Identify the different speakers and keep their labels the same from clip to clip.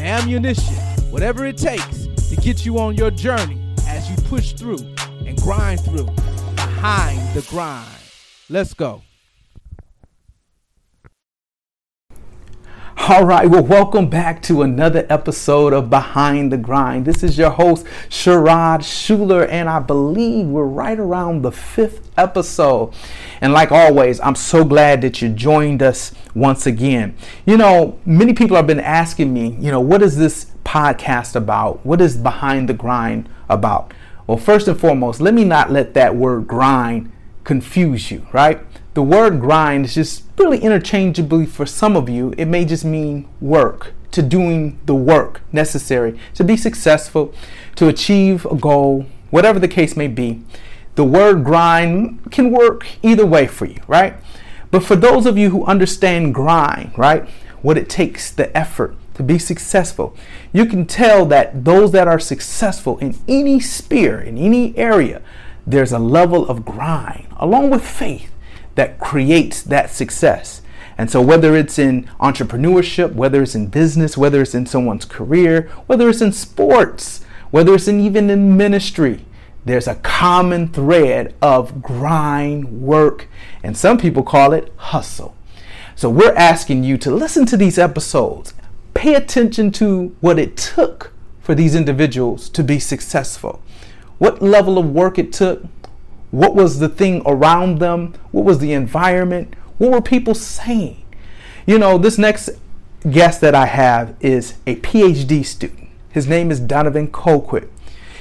Speaker 1: the ammunition, whatever it takes to get you on your journey as you push through and grind through behind the grind. Let's go.
Speaker 2: All right, well, welcome back to another episode of Behind the Grind. This is your host, Sherrod Schuler, and I believe we're right around the fifth episode. And like always, I'm so glad that you joined us once again. You know, many people have been asking me, you know, what is this podcast about? What is Behind the Grind about? Well, first and foremost, let me not let that word grind confuse you, right? The word grind is just really interchangeably for some of you. It may just mean work, to doing the work necessary to be successful, to achieve a goal, whatever the case may be. The word grind can work either way for you, right? But for those of you who understand grind, right, what it takes, the effort to be successful, you can tell that those that are successful in any sphere, in any area, there's a level of grind along with faith that creates that success. And so, whether it's in entrepreneurship, whether it's in business, whether it's in someone's career, whether it's in sports, whether it's in even in ministry, there's a common thread of grind, work, and some people call it hustle. So, we're asking you to listen to these episodes, pay attention to what it took for these individuals to be successful, what level of work it took, what was the thing around them? What was the environment? What were people saying? You know, this next guest that I have is a PhD student. His name is Donovan Colquitt.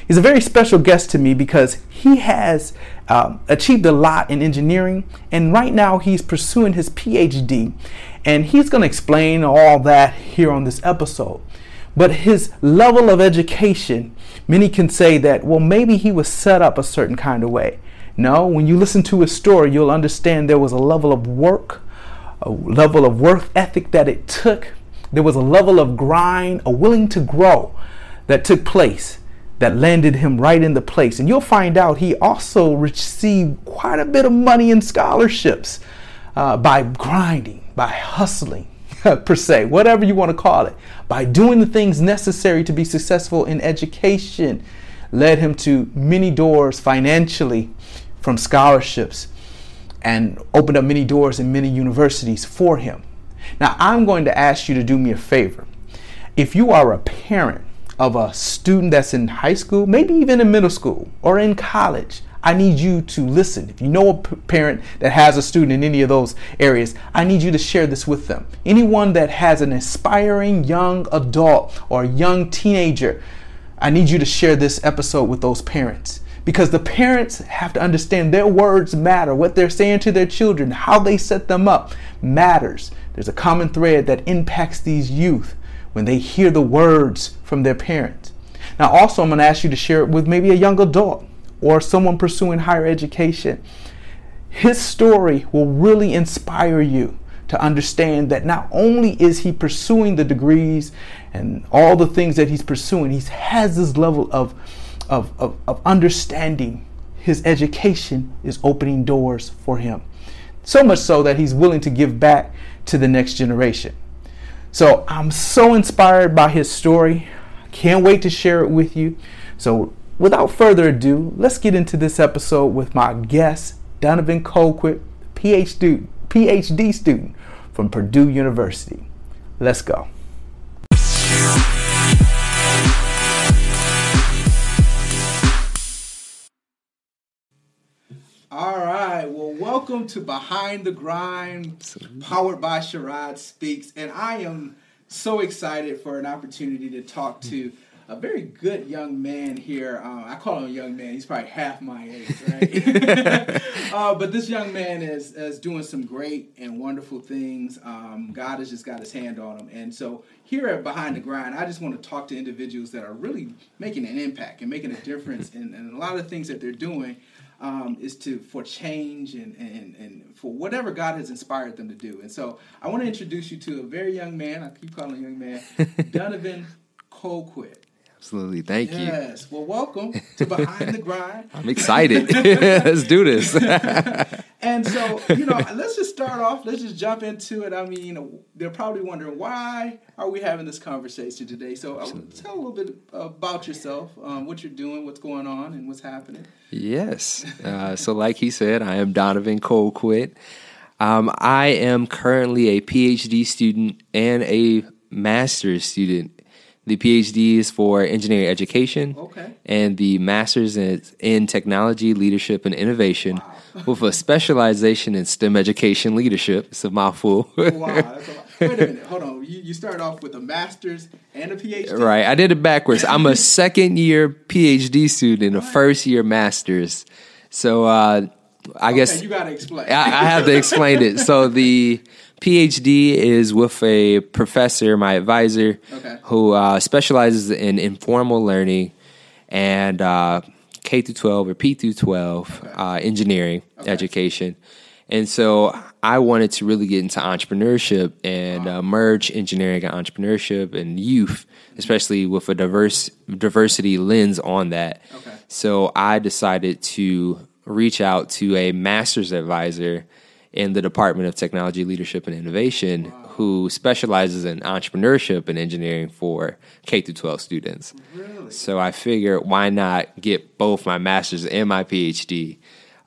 Speaker 2: He's a very special guest to me because he has um, achieved a lot in engineering, and right now he's pursuing his PhD, and he's going to explain all that here on this episode. But his level of education, many can say that, well, maybe he was set up a certain kind of way. No, when you listen to his story, you'll understand there was a level of work, a level of work ethic that it took. There was a level of grind, a willing to grow that took place that landed him right in the place. And you'll find out he also received quite a bit of money in scholarships uh, by grinding, by hustling, per se, whatever you want to call it, by doing the things necessary to be successful in education, led him to many doors financially from scholarships and opened up many doors in many universities for him. Now, I'm going to ask you to do me a favor. If you are a parent of a student that's in high school, maybe even in middle school or in college, I need you to listen. If you know a parent that has a student in any of those areas, I need you to share this with them. Anyone that has an aspiring young adult or young teenager, I need you to share this episode with those parents because the parents have to understand their words matter. What they're saying to their children, how they set them up matters. There's a common thread that impacts these youth when they hear the words from their parents. Now, also, I'm going to ask you to share it with maybe a young adult or someone pursuing higher education. His story will really inspire you to understand that not only is he pursuing the degrees and all the things that he's pursuing, he has this level of of, of, of understanding his education is opening doors for him. So much so that he's willing to give back to the next generation. So I'm so inspired by his story. Can't wait to share it with you. So without further ado, let's get into this episode with my guest, Donovan Colquitt, PhD, PhD student from Purdue University. Let's go.
Speaker 1: Right. Well, welcome to Behind the Grind, Absolutely. powered by Sherrod Speaks. And I am so excited for an opportunity to talk to a very good young man here. Uh, I call him a young man. He's probably half my age, right? uh, but this young man is is doing some great and wonderful things. Um, God has just got His hand on him, and so here at Behind the Grind, I just want to talk to individuals that are really making an impact and making a difference in, in a lot of things that they're doing um, is to for change and, and, and for whatever God has inspired them to do. And so I want to introduce you to a very young man. I keep calling him young man, Donovan Colquitt.
Speaker 3: Absolutely. Thank you.
Speaker 1: Yes. Well, welcome to Behind the Grind.
Speaker 3: I'm excited. Let's do this.
Speaker 1: and so, you know, let's just start off. Let's just jump into it. I mean, they're probably wondering why are we having this conversation today. So, uh, tell a little bit about yourself, um, what you're doing, what's going on, and what's happening.
Speaker 3: Yes. Uh, so, like he said, I am Donovan Colquitt. Um, I am currently a PhD student and a master's student the PhD is for engineering education.
Speaker 1: Okay.
Speaker 3: And the master's is in technology, leadership, and innovation wow. with a specialization in STEM education leadership. It's a mouthful.
Speaker 1: wow. A Wait a minute. Hold on. You, you started off with a master's and a PhD?
Speaker 3: Right. I did it backwards. I'm a second year PhD student, a first year master's. So, uh, I
Speaker 1: okay,
Speaker 3: guess
Speaker 1: you got to explain.
Speaker 3: I, I have to explain it. So the PhD is with a professor, my advisor,
Speaker 1: okay.
Speaker 3: who uh, specializes in informal learning and uh, K through 12 or P through 12 okay. uh, engineering okay. education. And so I wanted to really get into entrepreneurship and wow. Uh, merge engineering and entrepreneurship and youth, especially with a diverse diversity lens on that. So I decided to reach out to a master's advisor in the Department of Technology, Leadership, and Innovation, wow. who specializes in entrepreneurship and engineering for K through 12 students.
Speaker 1: Really?
Speaker 3: So I figured, why not get both my master's and my PhD?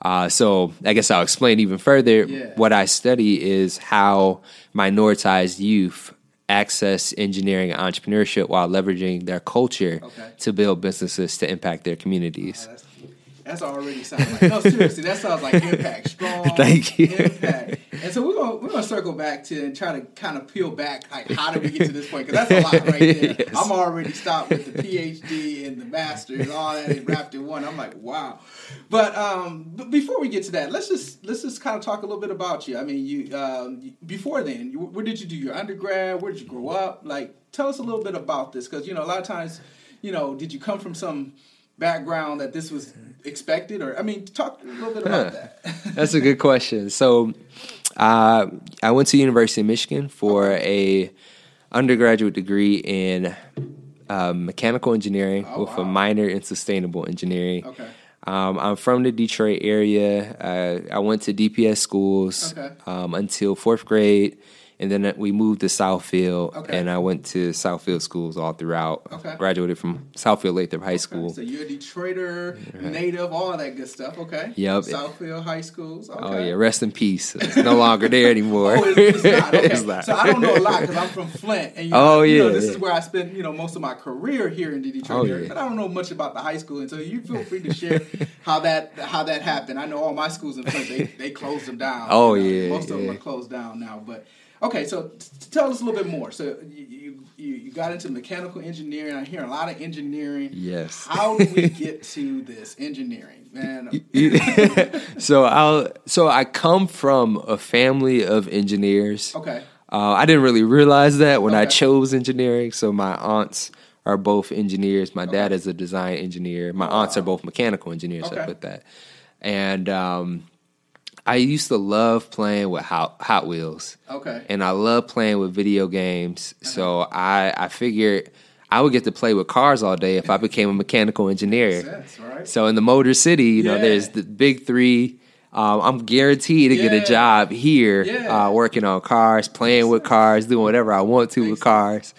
Speaker 3: Uh, so I guess I'll explain even further.
Speaker 1: Yeah.
Speaker 3: What I study is how minoritized youth access engineering and entrepreneurship while leveraging their culture
Speaker 1: okay.
Speaker 3: to build businesses to impact their communities.
Speaker 1: Oh, that's already sounds like no seriously. That sounds like impact, strong.
Speaker 3: Thank you.
Speaker 1: Impact. And so we're gonna we're gonna circle back to and try to kind of peel back like how did we get to this point? Because that's a lot right there. yes. I'm already stopped with the PhD and the master's, all that wrapped in one. I'm like wow. But um, but before we get to that, let's just let's just kind of talk a little bit about you. I mean, you um, before then, you, where did you do your undergrad? Where did you grow up? Like, tell us a little bit about this because you know a lot of times, you know, did you come from some background that this was expected or i mean talk a little bit about that.
Speaker 3: That's a good question. So uh, i went to university of michigan for a undergraduate degree in uh, mechanical engineering
Speaker 1: oh,
Speaker 3: with
Speaker 1: wow.
Speaker 3: a minor in sustainable engineering.
Speaker 1: Okay.
Speaker 3: Um, I'm from the Detroit area. Uh, I went to DPS schools
Speaker 1: okay.
Speaker 3: um, until fourth grade and then uh, we moved to Southfield,
Speaker 1: okay.
Speaker 3: and I went to Southfield schools all throughout.
Speaker 1: Okay.
Speaker 3: Graduated from Southfield Lathrup High
Speaker 1: okay.
Speaker 3: School.
Speaker 1: So you're a Detroiter, right. native, all that good stuff. Okay.
Speaker 3: Yep.
Speaker 1: Southfield High Schools. Oh, okay.
Speaker 3: Oh yeah, rest in peace. It's no longer there anymore.
Speaker 1: oh, it's, not.
Speaker 3: It's not.
Speaker 1: So I don't know a lot because I'm from Flint, and you
Speaker 3: know, oh yeah,
Speaker 1: you know, this
Speaker 3: yeah.
Speaker 1: is where I spent you know most of my career here in the Detroit
Speaker 3: oh,
Speaker 1: area.
Speaker 3: Yeah.
Speaker 1: But I don't know much about the high school, and so you feel free to share how that how that happened. I know all my schools in Flint they, they closed them down.
Speaker 3: Oh
Speaker 1: you know?
Speaker 3: yeah,
Speaker 1: most of
Speaker 3: yeah.
Speaker 1: them are closed down now, but. Okay, so t- tell us a little bit more. So you, you you got into mechanical engineering. I hear a lot of engineering.
Speaker 3: Yes.
Speaker 1: How do we get to this engineering, man?
Speaker 3: so I so I come from a family of engineers.
Speaker 1: Okay.
Speaker 3: Uh, I didn't really realize that when I chose engineering. So my aunts are both engineers. My dad is a design engineer. My
Speaker 1: Oh,
Speaker 3: aunts
Speaker 1: wow.
Speaker 3: are both mechanical engineers. So I put that. And um, I used to love playing with Hot, Hot Wheels.
Speaker 1: Okay.
Speaker 3: and I love playing with video games.
Speaker 1: Uh-huh.
Speaker 3: So I I figured I would get to play with cars all day if I became a mechanical engineer.
Speaker 1: Makes sense, right?
Speaker 3: So in the Motor City, you know, there's the big three. Um, I'm guaranteed to get a job here,
Speaker 1: Yeah.
Speaker 3: uh, working on cars, playing with cars, doing whatever I want to
Speaker 1: Makes
Speaker 3: with cars.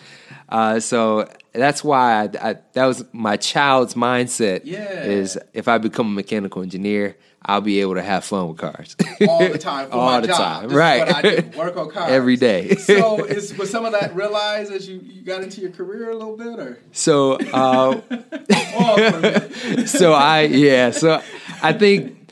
Speaker 3: Uh, so that's why I, I, that was my child's mindset.
Speaker 1: Yeah.
Speaker 3: is if I become a mechanical engineer, I'll be able to have fun with cars
Speaker 1: all the time for
Speaker 3: all
Speaker 1: my
Speaker 3: the
Speaker 1: job.
Speaker 3: time,
Speaker 1: This is
Speaker 3: right?
Speaker 1: what I do. Work on cars
Speaker 3: every day.
Speaker 1: so is was some of that realized as you, you got into your career a little bit, or
Speaker 3: So, uh,
Speaker 1: for a minute.
Speaker 3: so I yeah. So I think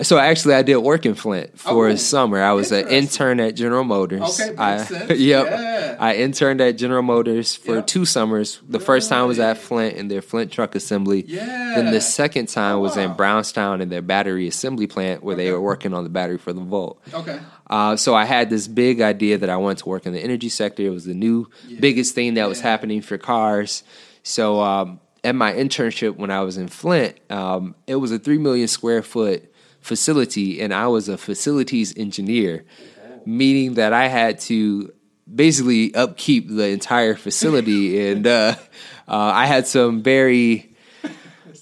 Speaker 3: So actually, I did work in Flint for
Speaker 1: Oh,
Speaker 3: a summer. I was an intern at General Motors.
Speaker 1: Okay, makes
Speaker 3: I,
Speaker 1: sense.
Speaker 3: Yep.
Speaker 1: Yeah.
Speaker 3: I interned at General Motors for
Speaker 1: Yep.
Speaker 3: two summers. The first time was at Flint in their Flint truck assembly.
Speaker 1: Yeah.
Speaker 3: Then the second time
Speaker 1: Oh,
Speaker 3: was in. Brownstown in their battery assembly plant where they were working on the battery for the Volt.
Speaker 1: Okay.
Speaker 3: Uh, so I had this big idea that I wanted to work in the energy sector. It was the new
Speaker 1: Yeah.
Speaker 3: biggest thing that was happening for cars. So um, at my internship when I was in Flint, um, it was a three million square foot facility, and I was a facilities engineer, meaning that I had to basically upkeep the entire facility, and uh, uh, I had some very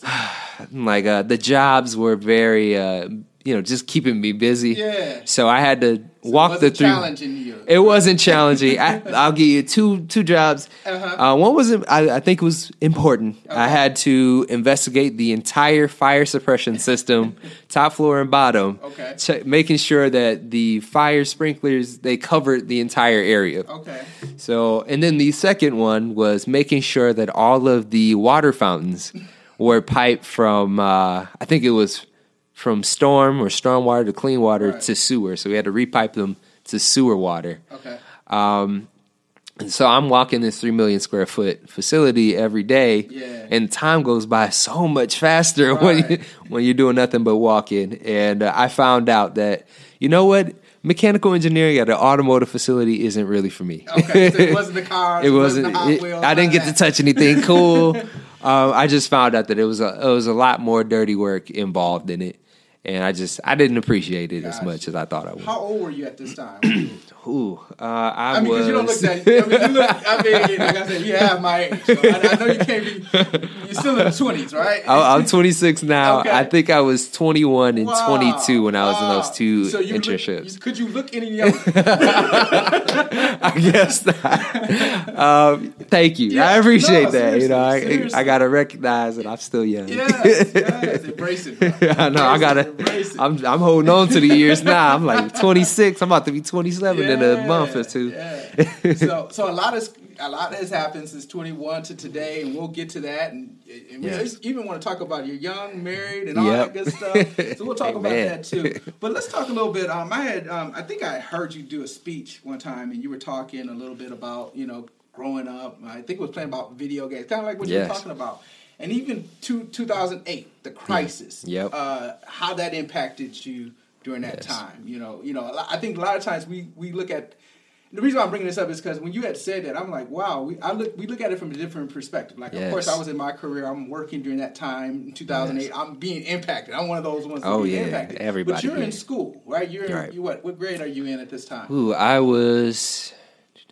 Speaker 3: like uh, the jobs were very uh, you know just keeping me busy.
Speaker 1: Yeah.
Speaker 3: So I had to walk
Speaker 1: was
Speaker 3: the
Speaker 1: it
Speaker 3: three.
Speaker 1: you?
Speaker 3: It wasn't challenging. I, I'll give you two two jobs.
Speaker 1: Uh-huh.
Speaker 3: Uh, one was I, I think was important. I had to investigate the entire fire suppression system, top floor and bottom.
Speaker 1: Okay.
Speaker 3: making sure that the fire sprinklers they covered the entire area.
Speaker 1: Okay.
Speaker 3: So, and then the second one was making sure that all of the water fountains were piped from, uh, I think it was from storm or storm water to clean water
Speaker 1: Right.
Speaker 3: to sewer. So we had to repipe them to sewer water.
Speaker 1: Okay.
Speaker 3: Um, and so I'm walking this three million square foot facility every day,
Speaker 1: Yeah.
Speaker 3: and time goes by so much faster when you, when you're doing nothing but walking. And uh, I found out that you know what, mechanical engineering at an automotive facility isn't really for me.
Speaker 1: Okay. So it wasn't the cars.
Speaker 3: it
Speaker 1: wasn't.
Speaker 3: wasn't.
Speaker 1: the Hot
Speaker 3: it- I didn't get
Speaker 1: of
Speaker 3: to touch anything cool. um, I just found out that it was a it was a lot more dirty work involved in it, and I just I didn't appreciate it as much as I thought I would.
Speaker 1: How old were you at this time?
Speaker 3: Ooh, uh, I,
Speaker 1: I mean,
Speaker 3: was.
Speaker 1: because you don't look that. I mean, you look. I mean, like I said, you have my age. So I, I know you can't be. You're still in the twenties, right?
Speaker 3: I- I'm 26 now.
Speaker 1: Okay.
Speaker 3: I think I was 21 and
Speaker 1: Wow,
Speaker 3: 22 when I was in those two
Speaker 1: So look-
Speaker 3: internships.
Speaker 1: you- could you look any younger?
Speaker 3: I guess not. um, thank you.
Speaker 1: Yeah,
Speaker 3: I appreciate
Speaker 1: no,
Speaker 3: that. You know, I, I got to recognize that I'm still young.
Speaker 1: yes, yes, embrace it. bro.
Speaker 3: I know. I gotta.
Speaker 1: it, embrace it.
Speaker 3: I'm I'm holding on to the years now. I'm like 26. I'm about to be 27 in a month or two.
Speaker 1: Yeah. so, so a lot of a lot has happened since 21 to today, and we'll get to that. And, and we
Speaker 3: Yes.
Speaker 1: even want to talk about you're young, married, and all
Speaker 3: Yep.
Speaker 1: that good stuff. So we'll talk about that too. But let's talk a little bit. Um, I had, um, I think I heard you do a speech one time, and you were talking a little bit about, you know, growing up. I think it was playing about video games, kind of like what you were
Speaker 3: Yes.
Speaker 1: talking about. And even two, 2008, the crisis.
Speaker 3: Yep.
Speaker 1: Uh, how that impacted you during that
Speaker 3: Yes.
Speaker 1: time. You know, you know. I think a lot of times we we look at the reason why I'm bringing this up is because when you had said that, I'm like, wow. We I look we look at it from a different perspective. Like, of course, I was in my career. I'm working during that time in 2008. I'm being impacted. I'm one of those ones.
Speaker 3: Oh, yeah.
Speaker 1: impacted.
Speaker 3: Everybody
Speaker 1: But you're in school, right? You're in,
Speaker 3: Right.
Speaker 1: you what? What grade are you in at this time?
Speaker 3: Ooh, I was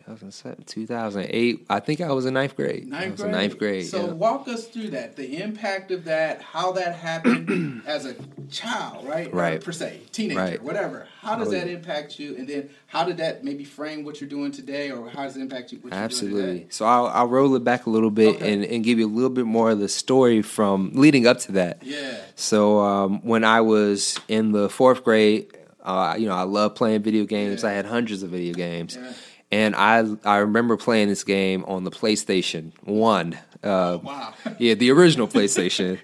Speaker 3: 2007, 2008. I think I was in ninth grade.
Speaker 1: Ninth grade.
Speaker 3: in ninth grade.
Speaker 1: So
Speaker 3: yeah.
Speaker 1: walk us through that, the impact of that, how that happened as a child, right? Or
Speaker 3: Right.
Speaker 1: per se, teenager,
Speaker 3: Right.
Speaker 1: whatever. How does
Speaker 3: Oh,
Speaker 1: that impact you? And then how did that maybe frame what you're doing today, or how does it impact you? What you're Doing
Speaker 3: Absolutely.
Speaker 1: today?
Speaker 3: So I'll, I'll roll it back a little bit
Speaker 1: Okay.
Speaker 3: and, and give you a little bit more of the story from leading up to that.
Speaker 1: Yeah.
Speaker 3: So um, when I was in the fourth grade, uh, you know, I love playing video games.
Speaker 1: Yeah.
Speaker 3: I had hundreds of video games,
Speaker 1: Yeah.
Speaker 3: And I I remember playing this game on the PlayStation One. Uh,
Speaker 1: Wow.
Speaker 3: yeah, the original PlayStation.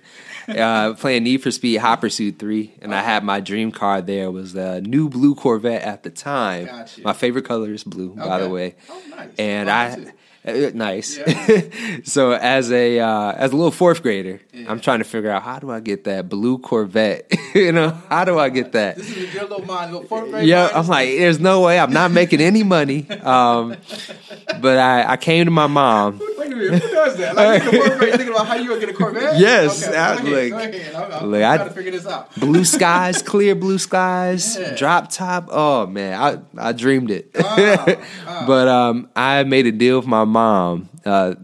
Speaker 3: uh, playing Need for Speed Hot Pursuit Three, and I had my dream car. There was the new blue Corvette at the time.
Speaker 1: Gotcha.
Speaker 3: My favorite color is blue, by the way.
Speaker 1: Oh, nice.
Speaker 3: And I.
Speaker 1: too.
Speaker 3: Uh, nice.
Speaker 1: Yeah.
Speaker 3: so as a uh, as a little fourth grader,
Speaker 1: Yeah.
Speaker 3: I'm trying to figure out how do I get that blue Corvette? you know, how do I get that?
Speaker 1: This is your little mind, little fourth grade.
Speaker 3: Yeah, I'm like, there's no way I'm not making any money. Um, but I, I came to my mom.
Speaker 1: Wait a minute, who does that? Like, the fourth grade thinking about how you gonna get a Corvette?
Speaker 3: Yes,
Speaker 1: okay,
Speaker 3: I-
Speaker 1: ahead,
Speaker 3: like-
Speaker 1: ahead. I'm, I'm
Speaker 3: like, I-
Speaker 1: trying to figure this out.
Speaker 3: Blue skies, clear blue skies,
Speaker 1: Yeah.
Speaker 3: drop top. Oh man, I I dreamed it. But um, I made a deal with my mom uh,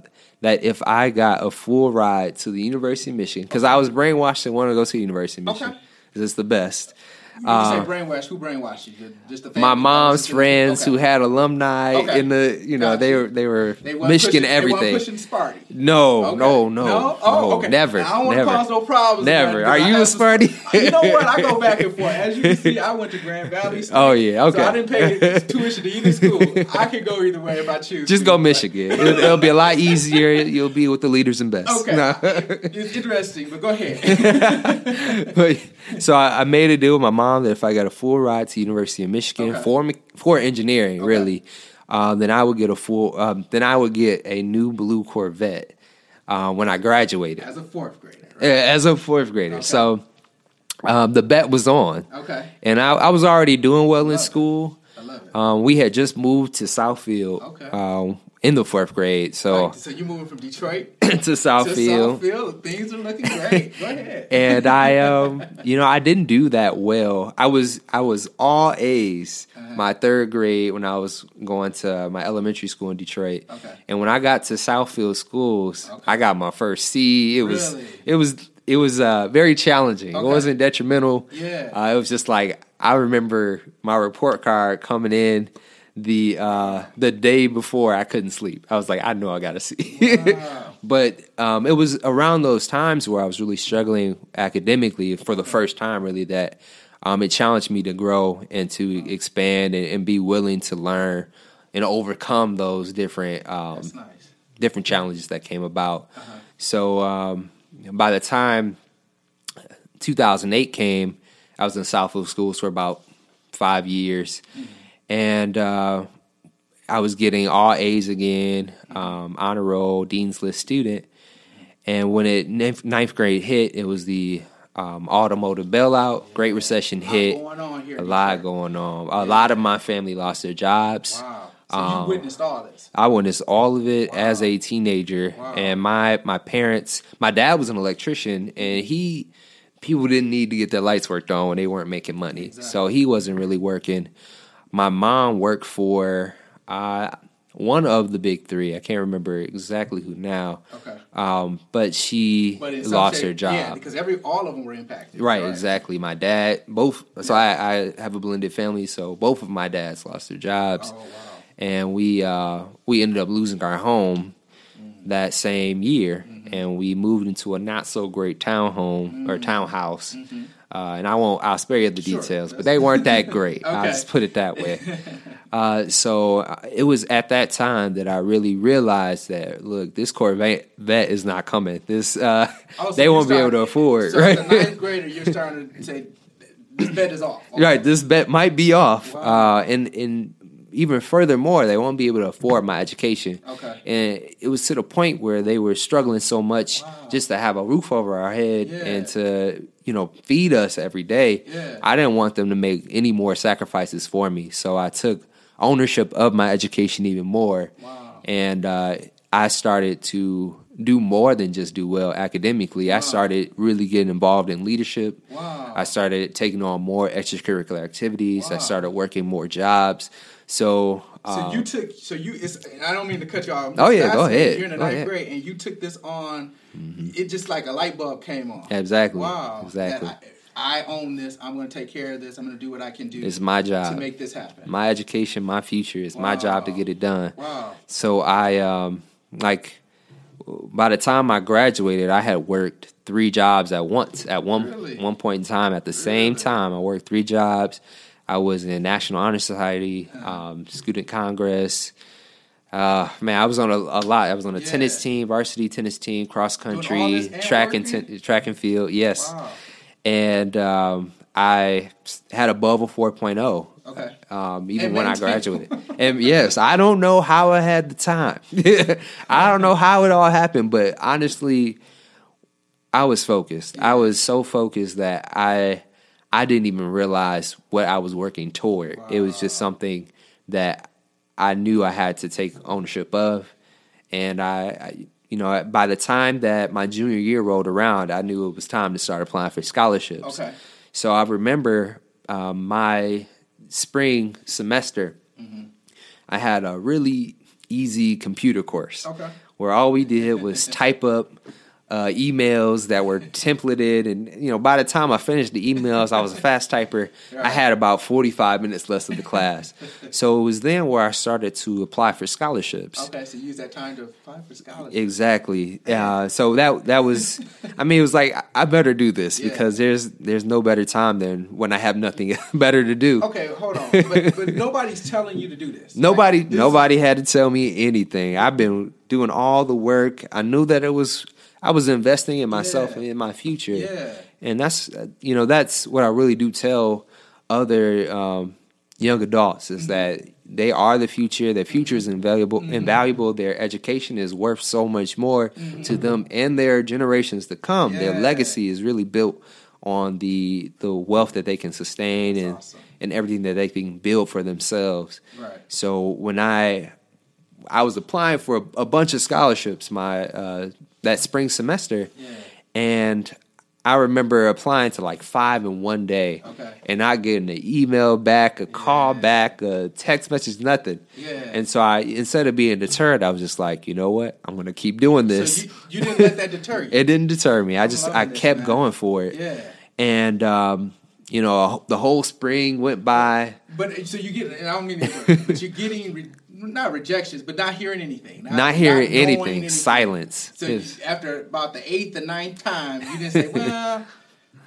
Speaker 3: that if I got a full ride to the University of Michigan, because I was brainwashed and wanted to go to the University of Michigan,
Speaker 1: Okay.
Speaker 3: it's the best.
Speaker 1: Say brainwash, who brainwashed you? Just the
Speaker 3: Uh, my mom's friends
Speaker 1: okay.
Speaker 3: who had alumni
Speaker 1: Okay.
Speaker 3: in the you know they were they were
Speaker 1: They
Speaker 3: Michigan
Speaker 1: pushing,
Speaker 3: everything.
Speaker 1: Sparty.
Speaker 3: No,
Speaker 1: Okay.
Speaker 3: no, no,
Speaker 1: no. Oh,
Speaker 3: no, never,
Speaker 1: I don't want to cause no problems.
Speaker 3: never. Are you a Sparty?
Speaker 1: You know what? I go back and forth. As you can see, I went to Grand Valley. State,
Speaker 3: Oh, yeah, okay.
Speaker 1: So I didn't pay tuition to either school. I could go either way if I choose.
Speaker 3: Just
Speaker 1: to,
Speaker 3: go Michigan. It'll, it'll be a lot easier. You'll be with the leaders and best.
Speaker 1: Okay,
Speaker 3: No.
Speaker 1: it's interesting, but go ahead.
Speaker 3: but, so I, I made a deal with my mom that if I got a full ride to University of Michigan
Speaker 1: Okay.
Speaker 3: for for engineering,
Speaker 1: Okay.
Speaker 3: really, um, then I would get a full. Um, then I would get a new blue Corvette uh, when I graduated
Speaker 1: As a fourth grader. Right?
Speaker 3: as a fourth grader.
Speaker 1: Okay.
Speaker 3: So um, the bet was on,
Speaker 1: Okay,
Speaker 3: and I, I was already doing well in school.
Speaker 1: I love it.
Speaker 3: Um, we had just moved to Southfield
Speaker 1: Okay.
Speaker 3: um, in the fourth grade, so
Speaker 1: Right, so you moving from Detroit
Speaker 3: to
Speaker 1: to
Speaker 3: Southfield.
Speaker 1: Southfield? Things are looking great. Go ahead.
Speaker 3: and I um you know I didn't do that well. I was I was all A's
Speaker 1: Uh-huh.
Speaker 3: my third grade when I was going to my elementary school in Detroit.
Speaker 1: Okay.
Speaker 3: And when I got to Southfield schools,
Speaker 1: Okay.
Speaker 3: I got my first C. It was it was it was uh, very challenging. It wasn't detrimental.
Speaker 1: Yeah.
Speaker 3: Uh, it was just like I remember my report card coming in the uh, the day before I couldn't sleep. I was like, I know I got to see.
Speaker 1: Wow.
Speaker 3: but um, it was around those times where I was really struggling academically for the first time, really, that um, it challenged me to grow and to expand and, and be willing to learn and overcome those different um,
Speaker 1: nice.
Speaker 3: different challenges that came about.
Speaker 1: Uh-huh.
Speaker 3: So um, by the time 2008 came, I was in Southfield schools for about five years, and uh, I was getting all A's again, um, honor roll, dean's list student. And when it ninth, grade hit, it was the um, automotive bailout, Great Recession hit.
Speaker 1: going on here.
Speaker 3: A lot going on. A lot of my family lost their jobs.
Speaker 1: Wow. So
Speaker 3: Um,
Speaker 1: you witnessed all this.
Speaker 3: I witnessed all of it
Speaker 1: Wow.
Speaker 3: as a teenager,
Speaker 1: Wow.
Speaker 3: and my my parents. My dad was an electrician, and he people didn't need to get their lights worked on when they weren't making money, so he wasn't really working. My mom worked for uh, one of the big three. I can't remember exactly who now,
Speaker 1: Okay.
Speaker 3: um, but she
Speaker 1: But
Speaker 3: lost
Speaker 1: shape-
Speaker 3: her job.
Speaker 1: Yeah, because every all of them were impacted.
Speaker 3: Right, exactly. My dad, both. So I, I have a blended family. So both of my dads lost their jobs,
Speaker 1: Oh wow.
Speaker 3: and we uh, we ended up losing our home
Speaker 1: Mm.
Speaker 3: that same year,
Speaker 1: Mm-hmm.
Speaker 3: and we moved into a not so great townhome or townhouse. Uh, and I won't. I'll spare you the
Speaker 1: Sure,
Speaker 3: details, but they weren't that great. I'll just put it that way. Uh, so uh, it was at that time that I really realized that look, this Corvette vet is not coming. This uh,
Speaker 1: Oh, so
Speaker 3: they won't be able to afford.
Speaker 1: So
Speaker 3: right?
Speaker 1: as a ninth grader, you're starting to say this bet is off. Okay.
Speaker 3: Right, this bet might be off,
Speaker 1: Wow.
Speaker 3: uh, and and even furthermore, they won't be able to afford my education.
Speaker 1: Okay.
Speaker 3: and it was to the point where they were struggling so much
Speaker 1: Wow.
Speaker 3: just to have a roof over our head
Speaker 1: Yeah.
Speaker 3: and to you know feed us every day.
Speaker 1: Yeah.
Speaker 3: I didn't want them to make any more sacrifices for me, so I took ownership of my education even more,
Speaker 1: Wow.
Speaker 3: and uh, I started to do more than just do well academically. I started really getting involved in leadership.
Speaker 1: Wow.
Speaker 3: I started taking on more extracurricular activities. I started working more jobs. So,
Speaker 1: So
Speaker 3: um,
Speaker 1: you took so you it's I don't mean to cut you off.
Speaker 3: Oh, yeah, go ahead.
Speaker 1: You're in the
Speaker 3: Go
Speaker 1: ninth
Speaker 3: ahead. Mm-hmm.
Speaker 1: grade and you took this on. It just like a light bulb came on.
Speaker 3: exactly,
Speaker 1: Wow.
Speaker 3: exactly.
Speaker 1: I, own this. I'm going to take care of this. I'm going to do what I can do.
Speaker 3: It's my job to
Speaker 1: make this happen.
Speaker 3: my education, my future. It's my job to get it done.
Speaker 1: wow.
Speaker 3: So I um like by the time I graduated, I had worked three jobs at once at one
Speaker 1: Really?
Speaker 3: one point in time. At the same time, I worked three jobs. I was in National Honor Society, um, Student Congress. Uh, man, I was on a, a lot. I was on a
Speaker 1: Yeah.
Speaker 3: tennis team, varsity tennis team, cross country, track and ten, track and field. Yes,
Speaker 1: Wow.
Speaker 3: and um, I had above a 4.0
Speaker 1: Okay.
Speaker 3: um, even
Speaker 1: And
Speaker 3: when I graduated. and yes, I don't know how I had the time. I don't know how it all happened, but honestly, I was focused. I was so focused that I I didn't even realize what I was working toward. It was just something that I knew I had to take ownership of, and I. I you know, by the time that my junior year rolled around, I knew it was time to start applying for scholarships.
Speaker 1: Okay.
Speaker 3: So I remember um, my spring semester, mm-hmm. I had a really easy computer course
Speaker 1: Okay.
Speaker 3: where all we did was type up uh, emails that were templated, and you know, by the time I finished the emails, I was a fast typer. I had about forty five minutes left of the class, so it was then where I started to apply for scholarships.
Speaker 1: Okay, so use that time to apply for scholarships.
Speaker 3: Exactly. Uh, so that that was, I mean, it was like I better do this
Speaker 1: Yeah.
Speaker 3: because there's there's no better time than when I have nothing better to do.
Speaker 1: Okay, hold on. But, but nobody's telling you to do this.
Speaker 3: Nobody
Speaker 1: Like, this-
Speaker 3: nobody had to tell me anything. I've been doing all the work. I knew that it was I was investing in myself
Speaker 1: Yeah.
Speaker 3: and in my future.
Speaker 1: Yeah.
Speaker 3: And that's uh, you know that's what I really do tell other um, young adults
Speaker 1: Mm-hmm.
Speaker 3: is that they are the future. Their future is invaluable. Invaluable. Their education is worth so much more to them and their generations to come. Their
Speaker 1: Mm-hmm.
Speaker 3: Legacy is really built on the the wealth that they can sustain and
Speaker 1: awesome.
Speaker 3: and everything that they can build for themselves.
Speaker 1: Right.
Speaker 3: So when I I was applying for a, a bunch of scholarships my uh, that spring semester,
Speaker 1: Yeah.
Speaker 3: and I remember applying to like five in one day,
Speaker 1: Okay.
Speaker 3: and not getting an email back, a call
Speaker 1: Yeah.
Speaker 3: back, a text message, nothing.
Speaker 1: Yeah.
Speaker 3: And so I instead of being deterred, I was just like, you know what, I'm gonna keep doing this.
Speaker 1: So you, you didn't let that deter you.
Speaker 3: it didn't deter me. I just I
Speaker 1: loving this,
Speaker 3: kept going for it.
Speaker 1: Yeah.
Speaker 3: And um, you know, the whole spring went by.
Speaker 1: But so you get, and I don't mean to, but you're getting not rejections, but not hearing anything,
Speaker 3: Not hearing
Speaker 1: knowing
Speaker 3: anything, silence.
Speaker 1: So you, after about the eighth or ninth time, you didn't say, "Well,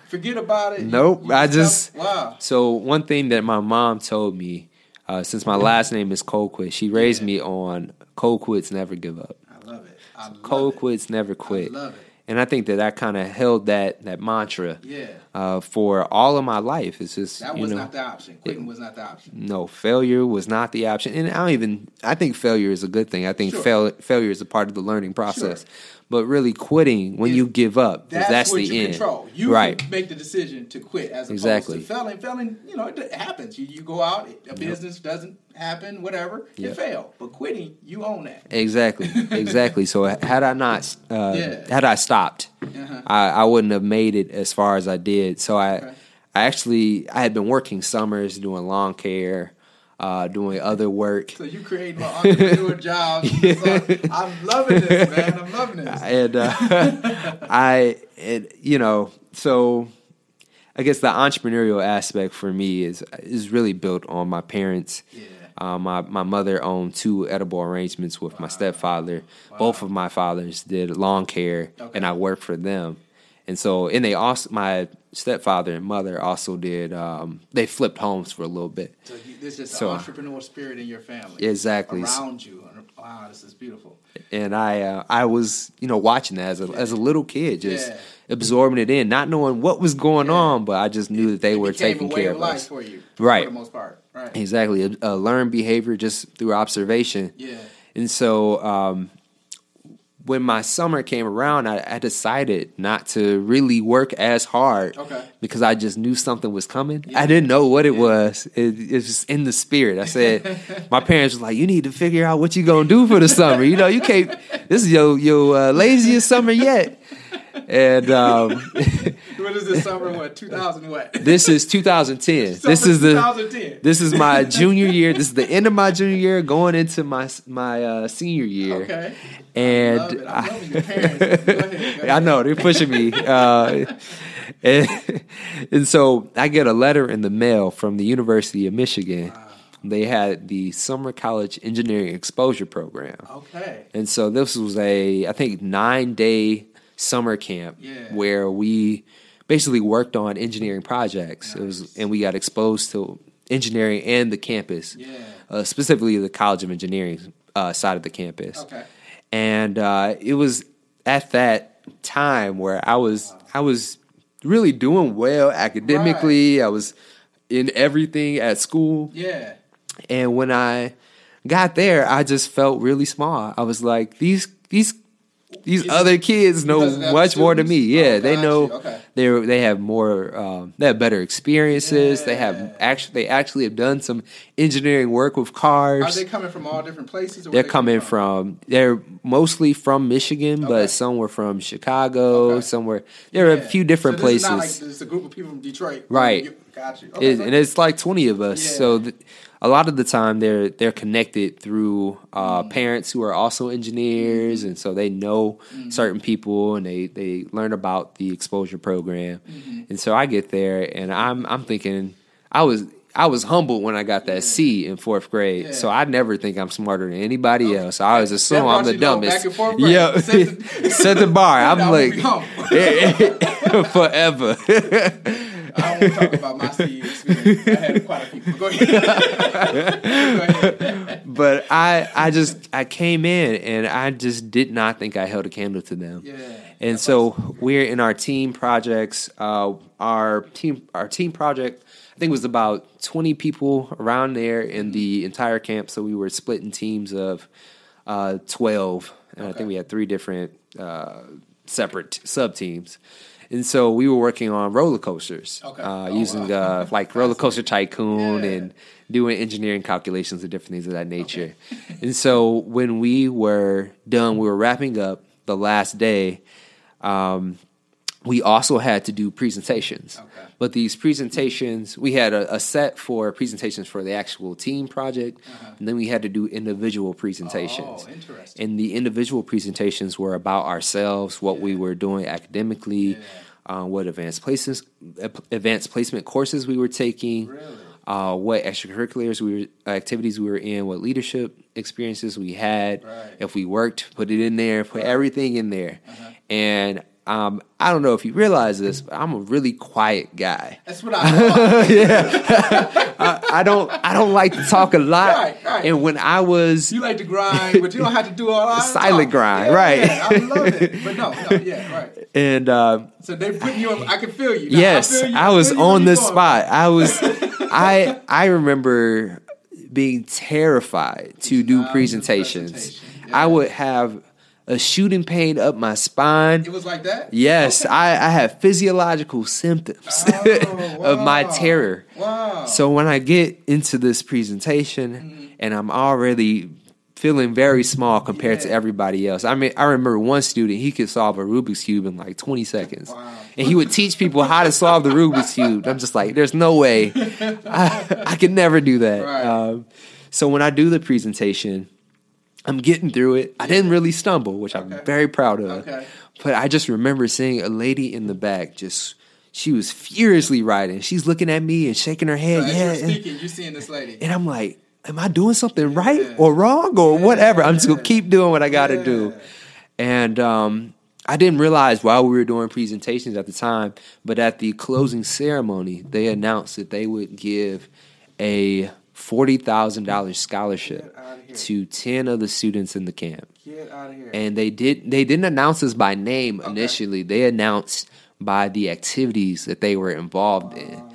Speaker 1: forget about it."
Speaker 3: Nope,
Speaker 1: you
Speaker 3: I just-
Speaker 1: wow.
Speaker 3: So one thing that my mom told me, uh, since my last name is Colquitt, she raised
Speaker 1: Yeah.
Speaker 3: me on cold quits never give up.
Speaker 1: I love it. I love
Speaker 3: Cold
Speaker 1: it.
Speaker 3: quits never quit.
Speaker 1: I love it.
Speaker 3: And I think that I kind of held that that mantra
Speaker 1: Yeah,
Speaker 3: uh, for all of my life. It's just
Speaker 1: that
Speaker 3: you
Speaker 1: was
Speaker 3: know,
Speaker 1: not the option. Quitting was not the option.
Speaker 3: no failure was not the option, and I don't even. I think failure is a good thing. I think
Speaker 1: Sure.
Speaker 3: fail, failure is a part of the learning process. But really, quitting when
Speaker 1: Is-
Speaker 3: you give up
Speaker 1: that's,
Speaker 3: that's
Speaker 1: what
Speaker 3: the
Speaker 1: you
Speaker 3: end.
Speaker 1: control. You
Speaker 3: right?
Speaker 1: make the decision to quit as opposed
Speaker 3: Exactly.
Speaker 1: to failing. Failing, you know, it happens. You, you go out, a business doesn't happen, whatever, you
Speaker 3: Yep.
Speaker 1: fail. But quitting, you own that.
Speaker 3: Exactly, exactly. So had I not, uh,
Speaker 1: Yeah.
Speaker 3: had I stopped,
Speaker 1: Uh-huh.
Speaker 3: I, I wouldn't have made it as far as I did. So I,
Speaker 1: Okay.
Speaker 3: I actually, I had been working summers doing lawn care, uh, doing other work,
Speaker 1: So you create more entrepreneur jobs. So I'm loving this, man. I'm loving this.
Speaker 3: and uh, I, and you know, so I guess the entrepreneurial aspect for me is is really built on my parents.
Speaker 1: Yeah.
Speaker 3: Uh, my my mother owned two edible arrangements with my stepfather. Both of my fathers did lawn care,
Speaker 1: Okay.
Speaker 3: and I worked for them. And so, and they also my stepfather and mother also did. Um, they flipped homes for a little bit.
Speaker 1: So you, there's just
Speaker 3: So-
Speaker 1: an entrepreneur spirit in your family.
Speaker 3: Exactly.
Speaker 1: Around you. Wow, this is beautiful.
Speaker 3: and I uh, I was you know watching that as a as a little kid, just
Speaker 1: Yeah.
Speaker 3: absorbing it in, not knowing what was going
Speaker 1: Yeah.
Speaker 3: on, but I just knew that they
Speaker 1: It
Speaker 3: were taking care
Speaker 1: of
Speaker 3: of
Speaker 1: life
Speaker 3: us.
Speaker 1: for you,
Speaker 3: Right.
Speaker 1: For the most part, right?
Speaker 3: Exactly, a, a learned behavior just through observation.
Speaker 1: Yeah.
Speaker 3: And so um, when my summer came around, I, I decided not to really work as hard.
Speaker 1: Okay.
Speaker 3: Because I just knew something was coming.
Speaker 1: Yeah.
Speaker 3: I didn't know what it
Speaker 1: Yeah.
Speaker 3: was. It, it's just in the spirit. I said, my parents was like, "You need to figure out what you gonna do for the summer. You know, you can't. This is your your uh, laziest summer yet." And um,
Speaker 1: What is this summer? What 2000? What?
Speaker 3: this is 2010. this is the
Speaker 1: 2010.
Speaker 3: this is my junior year. This is the end of my junior year, going into my my uh, senior year.
Speaker 1: Okay.
Speaker 3: And
Speaker 1: Love it. I'm
Speaker 3: I-
Speaker 1: parents. Go ahead, go
Speaker 3: I know they're pushing me, uh, and, and so I get a letter in the mail from the University of Michigan. They had the summer college engineering exposure program,
Speaker 1: Okay.
Speaker 3: and so this was a I think nine day summer camp
Speaker 1: Yeah.
Speaker 3: where we basically worked on engineering projects. It was and we got exposed to engineering and the campus,
Speaker 1: Yeah.
Speaker 3: uh, specifically the College of Engineering uh, side of the campus
Speaker 1: Okay.
Speaker 3: and uh, it was at that time where I was I was really doing well academically. I was in everything at school,
Speaker 1: Yeah.
Speaker 3: and when I got there, I just felt really small. I was like these these these
Speaker 1: Is-
Speaker 3: other kids know
Speaker 1: because of the
Speaker 3: much more than me. Yeah,
Speaker 1: Oh,
Speaker 3: they know.
Speaker 1: Okay.
Speaker 3: they they have more um, they have better experiences. They have actually they actually have done some engineering work with cars.
Speaker 1: Are they coming from all different places? Or
Speaker 3: They're
Speaker 1: they
Speaker 3: coming from. They're mostly from Michigan,
Speaker 1: Okay.
Speaker 3: but some were from Chicago.
Speaker 1: Okay.
Speaker 3: Some were. There are a few different
Speaker 1: so
Speaker 3: places.
Speaker 1: Like it's a group of people from Detroit.
Speaker 3: Right.
Speaker 1: You- Got you. Okay,
Speaker 3: It- and it's like 20 of us
Speaker 1: Yeah.
Speaker 3: so th- a lot of the time they're they're connected through uh,
Speaker 1: Mm.
Speaker 3: parents who are also engineers and so they know
Speaker 1: Mm-hmm.
Speaker 3: certain people and they they learn about the exposure program
Speaker 1: Mm-hmm.
Speaker 3: and so i get there and i'm i'm thinking i was I was humbled when I got that C in fourth grade,
Speaker 1: Yeah.
Speaker 3: so I never think I'm smarter than anybody else. I always assume I'm the dumbest.
Speaker 1: back in fourth grade.
Speaker 3: Yeah,
Speaker 1: Set the-
Speaker 3: set the bar. I'm like forever.
Speaker 1: I don't want to talk about my CE experience. I had quite a few. But Go ahead. Go ahead.
Speaker 3: but I I just I came in and I just did not think I held a candle to them.
Speaker 1: Yeah.
Speaker 3: And so we're in our team projects. Uh, our team our team project I think was about twenty people around there in the entire camp. So we were split in teams of uh, twelve, and I think we had three different uh, separate sub teams. And so we were working on roller coasters,
Speaker 1: Okay.
Speaker 3: uh,
Speaker 1: Oh,
Speaker 3: using
Speaker 1: wow.
Speaker 3: uh, like roller coaster tycoon
Speaker 1: Yeah.
Speaker 3: and doing engineering calculations and different things of that nature. and so when we were done, we were wrapping up the last day. Um, we also had to do presentations.
Speaker 1: Okay.
Speaker 3: But these presentations, we had a, a set for presentations for the actual team project, and then we had to do individual presentations.
Speaker 1: Uh-huh. Oh, interesting.
Speaker 3: And the individual presentations were about ourselves, what we were doing academically,
Speaker 1: Yeah.
Speaker 3: uh, what advanced places, advanced placement courses we were taking,
Speaker 1: Really?
Speaker 3: uh, what extracurriculars we were, activities we were in, what leadership experiences we had.
Speaker 1: Right.
Speaker 3: If we worked, put it in there, put everything in there.
Speaker 1: Uh-huh.
Speaker 3: And um, I don't know if you realize this, but I'm a really quiet guy.
Speaker 1: That's what I thought.
Speaker 3: I, I don't I don't like to talk a lot.
Speaker 1: Right, right.
Speaker 3: And when I was
Speaker 1: You like to grind, but you don't have to do all that.
Speaker 3: Silent grind,
Speaker 1: Yeah,
Speaker 3: right.
Speaker 1: yeah, I love it. But no, no, yeah, right.
Speaker 3: and uh,
Speaker 1: So they putting you. On, I can feel you.
Speaker 3: Yes,
Speaker 1: feel you,
Speaker 3: I was on this
Speaker 1: going.
Speaker 3: spot. I was I I remember being terrified to do
Speaker 1: Wow,
Speaker 3: presentations.
Speaker 1: presentation,
Speaker 3: I would have a shooting pain up my spine.
Speaker 1: It was like that.
Speaker 3: Yes,
Speaker 1: Okay.
Speaker 3: I, I have physiological symptoms
Speaker 1: Oh,
Speaker 3: of my terror.
Speaker 1: Wow.
Speaker 3: So when I get into this presentation
Speaker 1: Mm-hmm.
Speaker 3: and I'm already feeling very small compared to everybody else. I mean, I remember one student, he could solve a Rubik's Cube in like 20 seconds.
Speaker 1: Wow.
Speaker 3: And he would teach people how to solve the Rubik's Cube. I'm just like, there's no way. I, I could never do that.
Speaker 1: Right.
Speaker 3: Um, so when I do the presentation, I'm getting through it. I didn't really stumble, which I'm very proud of.
Speaker 1: Okay.
Speaker 3: But I just remember seeing a lady in the back just she was furiously riding. She's looking at me and shaking her head.
Speaker 1: as
Speaker 3: yeah.
Speaker 1: you're
Speaker 3: and-
Speaker 1: speaking, you're seeing this lady.
Speaker 3: and I'm like, am I doing something right
Speaker 1: Yeah.
Speaker 3: or wrong or whatever? I'm just gonna keep doing what I gotta
Speaker 1: Yeah.
Speaker 3: do. And um, I didn't realize while we were doing presentations at the time, but at the closing ceremony, they announced that they would give a forty thousand dollars scholarship
Speaker 1: Get outta here.
Speaker 3: to ten of the students in the camp.
Speaker 1: Get out of here.
Speaker 3: And they did they didn't announce us by name initially. They announced by the activities that they were involved in. Ah.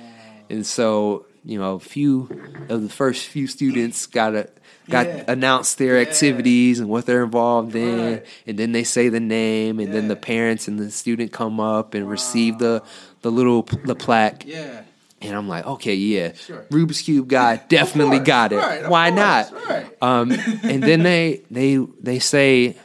Speaker 3: And so, you know, a few of the first few students got a got
Speaker 1: Yeah.
Speaker 3: announced their
Speaker 1: Yeah.
Speaker 3: activities and what they're involved in and then they say the name and then the parents and the student come up and receive ah. the the little the plaque
Speaker 1: yeah.
Speaker 3: And I'm like, okay, yeah,
Speaker 1: Sure.
Speaker 3: Rubik's cube guy definitely
Speaker 1: course,
Speaker 3: got it.
Speaker 1: right,
Speaker 3: Why
Speaker 1: course,
Speaker 3: not?
Speaker 1: right.
Speaker 3: Um, and then they they they say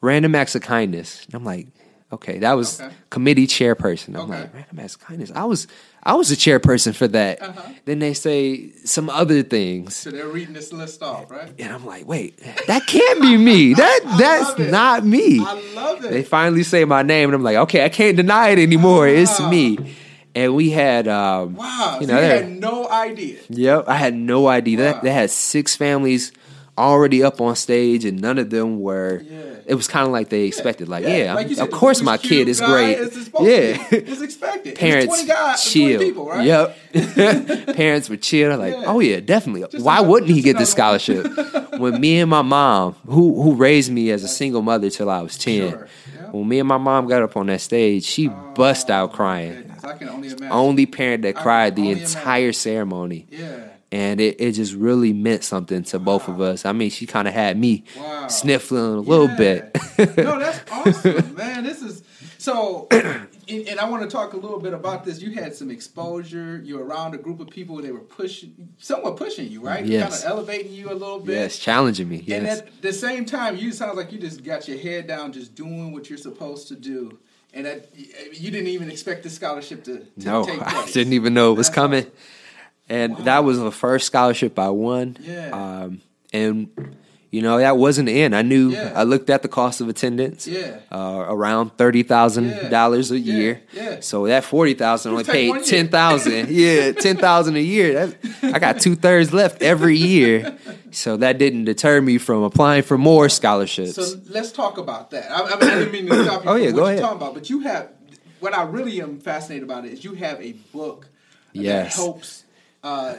Speaker 3: random acts of kindness. And I'm like, okay, that was
Speaker 1: Okay.
Speaker 3: committee chairperson. I'm
Speaker 1: Okay.
Speaker 3: like, random acts of kindness. I was I was a chairperson for that.
Speaker 1: Uh-huh.
Speaker 3: Then they say some other things.
Speaker 1: So they're reading this list off, right?
Speaker 3: And I'm like, wait, that can't be me. That that's not me.
Speaker 1: I love it.
Speaker 3: They finally say my name, and I'm like, okay, I can't deny it anymore. It's me. And we had, um,
Speaker 1: wow.
Speaker 3: you
Speaker 1: so
Speaker 3: know,
Speaker 1: you
Speaker 3: there-
Speaker 1: had no idea.
Speaker 3: Yep, I had no idea.
Speaker 1: Wow.
Speaker 3: That they had six families already up on stage, and none of them were.
Speaker 1: Yeah.
Speaker 3: It was kind of like they expected. Like, yeah,
Speaker 1: like
Speaker 3: I'm-
Speaker 1: you said,
Speaker 3: of course my kid is great.
Speaker 1: Is
Speaker 3: yeah.
Speaker 1: It's expected.
Speaker 3: parents
Speaker 1: it's guys,
Speaker 3: chill.
Speaker 1: people, right?
Speaker 3: Yep, parents were chill. Like,
Speaker 1: Yeah.
Speaker 3: oh yeah, definitely.
Speaker 1: Just
Speaker 3: Why
Speaker 1: another-
Speaker 3: wouldn't he get this scholarship? when me and my mom, who who raised me as a single mother till I was ten,
Speaker 1: Sure,
Speaker 3: when me and my mom got up on that stage, she bust out
Speaker 1: Oh,
Speaker 3: crying.
Speaker 1: I can only imagine.
Speaker 3: Only parent that cried the entire ceremony
Speaker 1: yeah.
Speaker 3: and it, it just really meant something to both of us. I mean, she kind of had me
Speaker 1: Wow.
Speaker 3: sniffling a little
Speaker 1: Yeah.
Speaker 3: bit.
Speaker 1: no, that's awesome, man. This is So, and, and I want to talk a little bit about this. You had some exposure. You're around a group of people. They were pushing, somewhat pushing you, right?
Speaker 3: Yes.
Speaker 1: Kind of elevating you a little bit.
Speaker 3: Yes, challenging me.
Speaker 1: And at the same time, you sound like you just got your head down, just doing what you're supposed to do. And that you didn't even expect the scholarship to, to
Speaker 3: No,
Speaker 1: take
Speaker 3: I didn't even know it was
Speaker 1: That's
Speaker 3: coming. And
Speaker 1: Wow.
Speaker 3: that was the first scholarship I won.
Speaker 1: Yeah.
Speaker 3: Um, and you know that wasn't the end. I knew.
Speaker 1: Yeah.
Speaker 3: I looked at the cost of attendance.
Speaker 1: Yeah.
Speaker 3: Uh, around thirty thousand dollars a
Speaker 1: Yeah.
Speaker 3: year.
Speaker 1: Yeah.
Speaker 3: So that forty thousand only paid ten thousand. yeah, ten thousand a year. That's, I got two thirds left every year. So that didn't deter me from applying for more scholarships.
Speaker 1: So let's talk about that. I, I, mean, I didn't mean to stop you
Speaker 3: Oh, yeah, go ahead.
Speaker 1: talking about, but you have what I really am fascinated about is you have a book that
Speaker 3: Yes.
Speaker 1: helps, uh,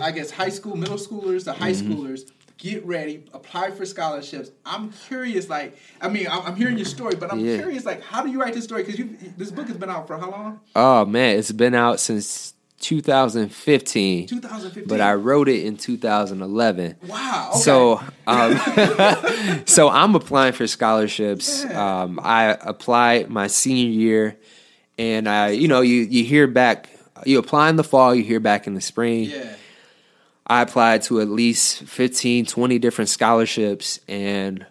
Speaker 1: I guess, high school, middle schoolers, the high
Speaker 3: Mm-hmm.
Speaker 1: schoolers get ready, apply for scholarships. I'm curious, like, I mean, I'm, I'm hearing your story, but I'm
Speaker 3: Yeah.
Speaker 1: curious, like, how do you write this story? Because you this book has been out for how long?
Speaker 3: oh man, it's been out since 2015.
Speaker 1: 2015.
Speaker 3: but I wrote it in 2011.
Speaker 1: wow. Okay.
Speaker 3: So, um, so I'm applying for scholarships.
Speaker 1: Yeah.
Speaker 3: Um, I applied my senior year, and I, you know, you you hear back. You apply in the fall, you hear back in the spring.
Speaker 1: yeah,
Speaker 3: I applied to at least 15, 20 different scholarships, and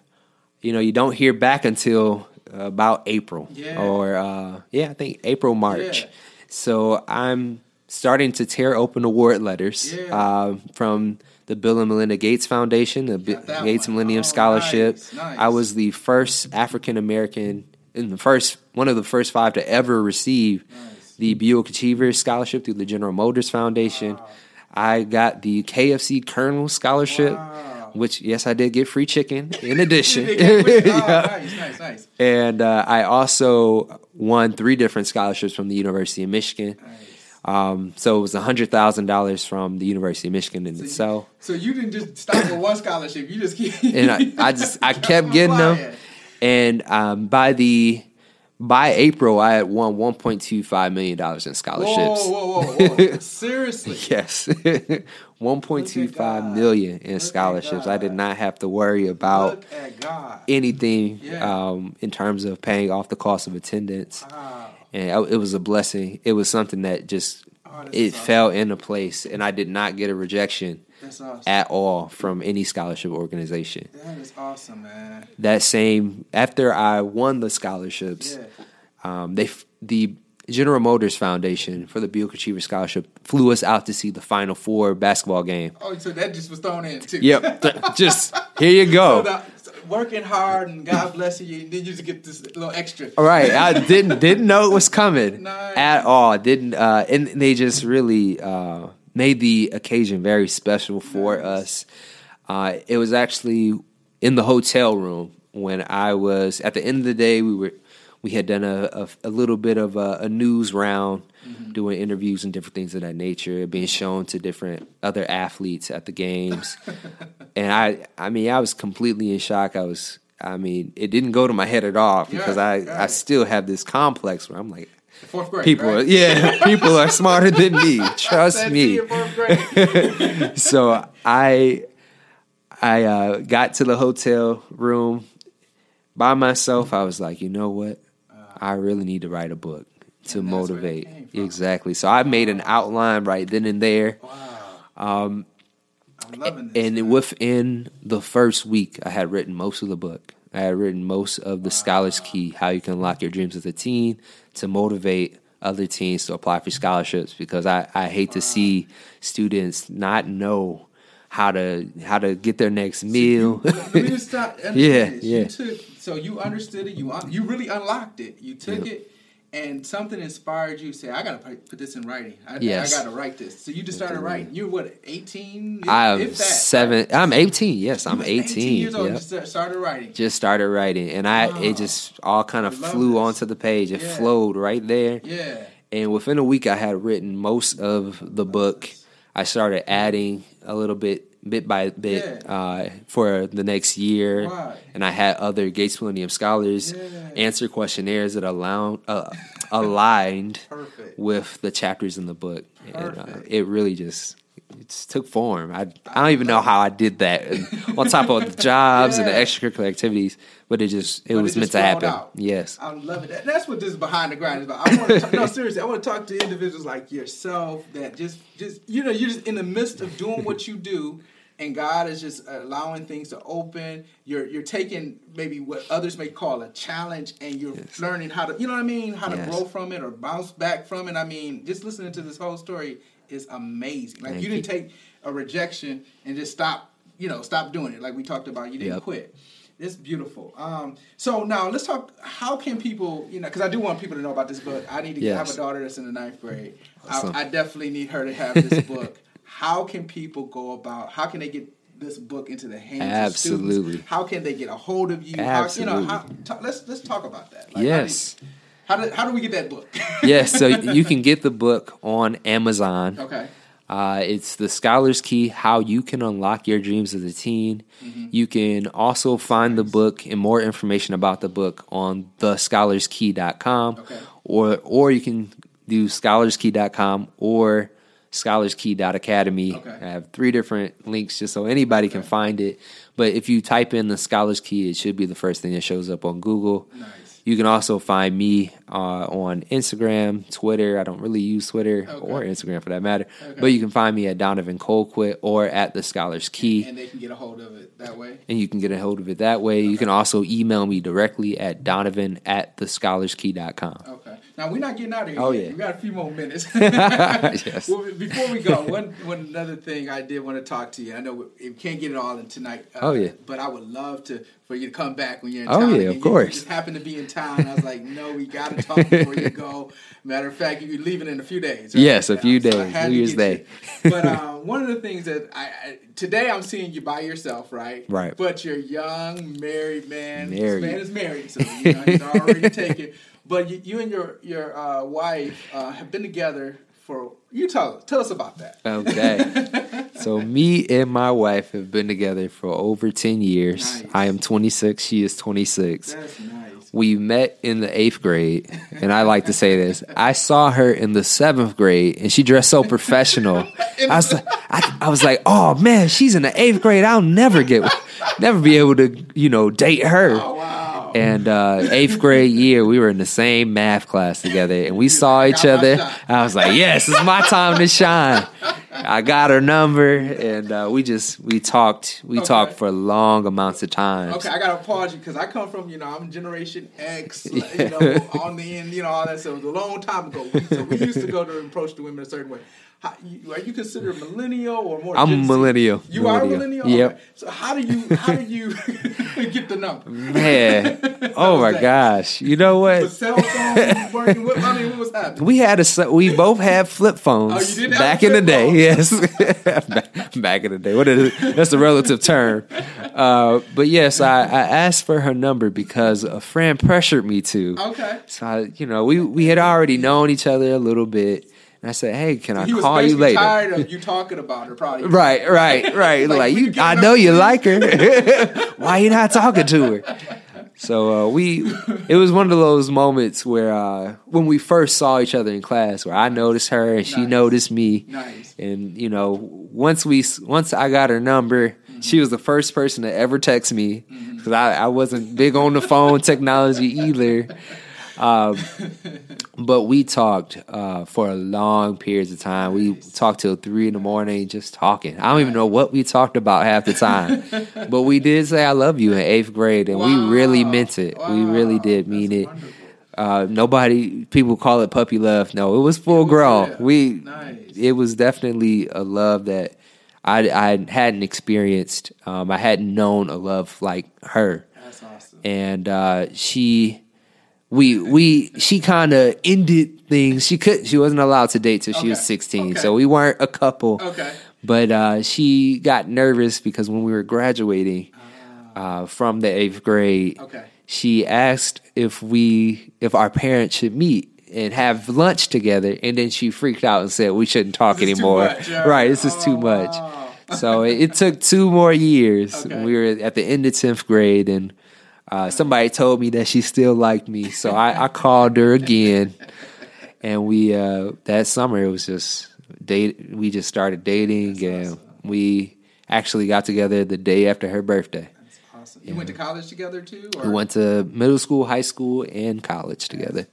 Speaker 3: you know, you don't hear back until about April
Speaker 1: Yeah.
Speaker 3: or uh, yeah, I think April, March.
Speaker 1: Yeah.
Speaker 3: So I'm starting to tear open award letters
Speaker 1: Yeah.
Speaker 3: uh, from the Bill and Melinda Gates Foundation, the
Speaker 1: that
Speaker 3: Gates
Speaker 1: one.
Speaker 3: Millennium
Speaker 1: Oh,
Speaker 3: Scholarship.
Speaker 1: nice, nice.
Speaker 3: I was the first African American in the first one of the first five to ever receive
Speaker 1: Nice.
Speaker 3: the Buick Achievers Scholarship through the General Motors Foundation. I got the KFC Colonel Scholarship,
Speaker 1: Wow.
Speaker 3: which yes, I did get free chicken in addition.
Speaker 1: You did get- oh, nice, nice, nice.
Speaker 3: And uh, I also won three different scholarships from the University of Michigan. Um, so it was hundred thousand dollars from the University of Michigan in itself.
Speaker 1: So you didn't just stop with one scholarship. You just keep.
Speaker 3: and I, I just I kept getting them. And um, by the by April, I had won one point two five million dollars in scholarships.
Speaker 1: Whoa, whoa, whoa, whoa! Seriously?
Speaker 3: Yes, one point two five million in
Speaker 1: Look
Speaker 3: scholarships. I did not have to worry about
Speaker 1: Look at God.
Speaker 3: anything
Speaker 1: Yeah.
Speaker 3: um, in terms of paying off the cost of attendance,
Speaker 1: Wow.
Speaker 3: and I- it was a blessing. It was something that just
Speaker 1: Oh,
Speaker 3: it fell into place, and I did not get a rejection
Speaker 1: That's awesome.
Speaker 3: at all from any scholarship organization.
Speaker 1: that is awesome, man.
Speaker 3: that same after I won the scholarships,
Speaker 1: Yeah.
Speaker 3: um, they the General Motors Foundation for the Buick Achiever Scholarship flew us out to see the Final Four basketball game.
Speaker 1: Oh, so that just was thrown in too.
Speaker 3: Yep, th- just here you
Speaker 1: So
Speaker 3: go.
Speaker 1: the, so working hard and God bless you, you then you just get this little extra.
Speaker 3: All right, I didn't didn't know it was coming
Speaker 1: Nice.
Speaker 3: at all. Didn't uh, and they just really uh, made the occasion very special for us. Uh, it was actually in the hotel room when I was at the end of the day. We were we had done a a, a little bit of a, a news round, doing interviews and different things of that nature, being shown to different other athletes at the games, and I I mean I was completely in shock. I was. I mean, it didn't go to my head at all because
Speaker 1: Yeah,
Speaker 3: I, I still have this complex where I'm like,
Speaker 1: Fourth grade.
Speaker 3: people,
Speaker 1: right?
Speaker 3: yeah, people are smarter than me. Trust me. so I I uh, got to the hotel room by myself. I was like, you know what? I really need to write a book to
Speaker 1: And
Speaker 3: motivate. Exactly. So I made an outline right then and there.
Speaker 1: Wow. Um, I'm loving this.
Speaker 3: And
Speaker 1: man.
Speaker 3: within the first week, I had written most of the book. I had written most of the Scholar's Key, how you can unlock your dreams as a teen to motivate other teens to apply for scholarships because I, I hate to see students not know how to how to get their next meal.
Speaker 1: Let me just stop.
Speaker 3: Yeah, yeah.
Speaker 1: You took so you understood it. You you really unlocked it. You took it, and something inspired you. to Say, I gotta put put this in writing. I,
Speaker 3: Yes.
Speaker 1: I gotta write this. So you just started writing. You were what eighteen?
Speaker 3: I'm seven. I'm 18. Yes, I'm 18.
Speaker 1: years old.
Speaker 3: Yep.
Speaker 1: Start- started writing.
Speaker 3: Just started writing, and I it ah, just all kind of flew
Speaker 1: this.
Speaker 3: onto the page. It
Speaker 1: Yeah.
Speaker 3: flowed right there.
Speaker 1: Yeah.
Speaker 3: And within a week, I had written most of the book. I started adding a little bit, bit by bit,
Speaker 1: Yeah.
Speaker 3: uh, for the next year.
Speaker 1: Right.
Speaker 3: And I had other Gates Millennium scholars
Speaker 1: Yeah.
Speaker 3: answer questionnaires that allowed, uh, aligned
Speaker 1: Perfect.
Speaker 3: with the chapters in the book. And uh, it really just it just took form. I I don't even know how I did that on top of the jobs and the extracurricular activities, but it just it
Speaker 1: But
Speaker 3: was
Speaker 1: it
Speaker 3: meant
Speaker 1: just
Speaker 3: to happen.
Speaker 1: out.
Speaker 3: Yes.
Speaker 1: I love it. That- That's what this behind the grind is about. I want to talk, no seriously. I want to talk to individuals like yourself that just just you know you're just in the midst of doing what you do, and God is just allowing things to open. You're you're taking maybe what others may call a challenge, and you're learning how to you know what I mean how to grow from it or bounce back from it. I mean, just listening to this whole story is amazing. Like
Speaker 3: Thank
Speaker 1: you didn't take a rejection and just stop you know stop doing it like we talked about. You didn't
Speaker 3: Yep.
Speaker 1: quit. It's beautiful. Um, so now let's talk. How can people, you know, because I do want people to know about this book. I need to I have a daughter that's in the ninth grade.
Speaker 3: Awesome.
Speaker 1: I, I definitely need her to have this book. How can people go about? How can they get this book into the hands of students?
Speaker 3: Absolutely.
Speaker 1: How can they get a hold of you? How, you know,
Speaker 3: Absolutely.
Speaker 1: how, ta- let's let's talk about that. Like,
Speaker 3: yes.
Speaker 1: How do, how do we get that book?
Speaker 3: yes. So you can get the book on Amazon.
Speaker 1: okay.
Speaker 3: Uh, it's the Scholar's Key: How You Can Unlock Your Dreams as a Teen.
Speaker 1: Mm-hmm.
Speaker 3: You can also find the book and more information about the book on thescholarskey.com,
Speaker 1: Okay.
Speaker 3: or or you can do scholarskey.com or scholarskey.academy.
Speaker 1: Okay.
Speaker 3: I have three different links just so anybody can find it. But if you type in the Scholar's Key, it should be the first thing that shows up on Google.
Speaker 1: Nice.
Speaker 3: You can also find me uh, on Instagram, Twitter. I don't really use Twitter
Speaker 1: Okay.
Speaker 3: or Instagram for that matter,
Speaker 1: Okay.
Speaker 3: but you can find me at Donovan Colquitt or at the Scholar's Key,
Speaker 1: And they can get a hold of it that way.
Speaker 3: and you can get a hold of it that way. You can also email me directly at Donovan at thescholarskey.com.
Speaker 1: Okay. Now we're not getting out of here.
Speaker 3: Oh,
Speaker 1: yet.
Speaker 3: yeah.
Speaker 1: We got a few more minutes.
Speaker 3: Yes.
Speaker 1: well, before we go, one one another thing I did want to talk to you. I know we, we can't get it all in tonight. uh,
Speaker 3: Oh, yeah.
Speaker 1: But I would love to for you to come back when you're in town.
Speaker 3: Oh,
Speaker 1: yeah,
Speaker 3: of
Speaker 1: You
Speaker 3: course.
Speaker 1: just happened to be in town. I was like, no, we got to talk before you go. Matter of fact, you're leaving in a few days. right?
Speaker 3: Yes, a few days,
Speaker 1: had
Speaker 3: New Year's Day.
Speaker 1: But uh, one of the things that I, I today I'm seeing you by yourself, right?
Speaker 3: Right.
Speaker 1: But you're young, married man.
Speaker 3: Married.
Speaker 1: This man is married, so you know, he's already taken. But you, you and your your uh, wife uh, have been together for. You tell tell us about that.
Speaker 3: Okay. so me and my wife have been together for over 10 years.
Speaker 1: Nice.
Speaker 3: I am 26, she is 26.
Speaker 1: Nice.
Speaker 3: We met in the eighth grade, and I like to say this. I saw her in the seventh grade, and she dressed so professional. I was like, I, I was like, oh man, she's in the eighth grade. I'll never get, never be able to, you know, date her.
Speaker 1: Oh wow.
Speaker 3: And uh, eighth grade year, we were in the same math class together, and we saw each other. I was like, "Yes, it's my time to shine." I got her number, and uh, we just we talked. We
Speaker 1: Okay.
Speaker 3: talked for long amounts of time.
Speaker 1: Okay, I gotta pause you because I come from you know I'm Generation X, you know on the end, you know all that. So it was a long time ago. We, so we used to go to approach the women a certain way. How, you, are you considered millennial or more?
Speaker 3: I'm
Speaker 1: Z?
Speaker 3: millennial.
Speaker 1: You are a
Speaker 3: Millennial.
Speaker 1: millennial.
Speaker 3: Yep.
Speaker 1: Okay. So how do you how do you get the number?
Speaker 3: Man, oh my
Speaker 1: that?
Speaker 3: gosh! You know
Speaker 1: The
Speaker 3: what?
Speaker 1: cell phone working? What, I mean, what was happening?
Speaker 3: We had a we both had flip phones
Speaker 1: Oh, you did have
Speaker 3: back in the day.
Speaker 1: phone?
Speaker 3: Yes, back, back in the day. What is it? That's a relative term. Uh, but yes, I, I asked for her number because a friend pressured me to.
Speaker 1: Okay.
Speaker 3: So I, you know, we we had already known each other a little bit, and I said, "Hey, can I
Speaker 1: He
Speaker 3: call you later?"
Speaker 1: tired of you talking about her, probably.
Speaker 3: Right, right, right.
Speaker 1: Like,
Speaker 3: like, you, I know you like her. Why you not talking to her? So uh, we, it was one of those moments where uh, when we first saw each other in class, where I noticed her and she
Speaker 1: Nice.
Speaker 3: noticed me,
Speaker 1: Nice.
Speaker 3: and you know, once we, once I got her number, she was the first person to ever text me because I, I wasn't big on the phone technology either. Um, but we talked uh, for a long periods of time. We talked till three in the morning, just talking. I don't even know what we talked about half the time, but we did say "I love you" in eighth grade, and we really meant it. We really did mean
Speaker 1: That's
Speaker 3: it.
Speaker 1: wonderful.
Speaker 3: Uh, nobody, people call it puppy love. No, it was full
Speaker 1: It was
Speaker 3: grown. We,
Speaker 1: Nice.
Speaker 3: it was definitely a love that I, I hadn't experienced. Um, I hadn't known a love like her
Speaker 1: That's awesome.
Speaker 3: and uh, she we we she kind of ended things she could she wasn't allowed to date till she was 16
Speaker 1: Okay.
Speaker 3: so we weren't a couple
Speaker 1: Okay.
Speaker 3: but uh, she got nervous because when we were graduating uh, from the eighth grade
Speaker 1: Ah. Okay.
Speaker 3: she asked if we if our parents should meet and have lunch together and then she freaked out and said we shouldn't talk anymore
Speaker 1: yeah.
Speaker 3: right this is
Speaker 1: Oh,
Speaker 3: too much
Speaker 1: wow.
Speaker 3: so it, it took two more years.
Speaker 1: Okay.
Speaker 3: We were at the end of tenth grade, and uh, somebody told me that she still liked me. So I, I called her again, and we uh, that summer it was just date. We just started dating, and we actually got together the day after her birthday.
Speaker 1: That's awesome. You went to college together too? Or?
Speaker 3: We went to middle school, high school, and college together.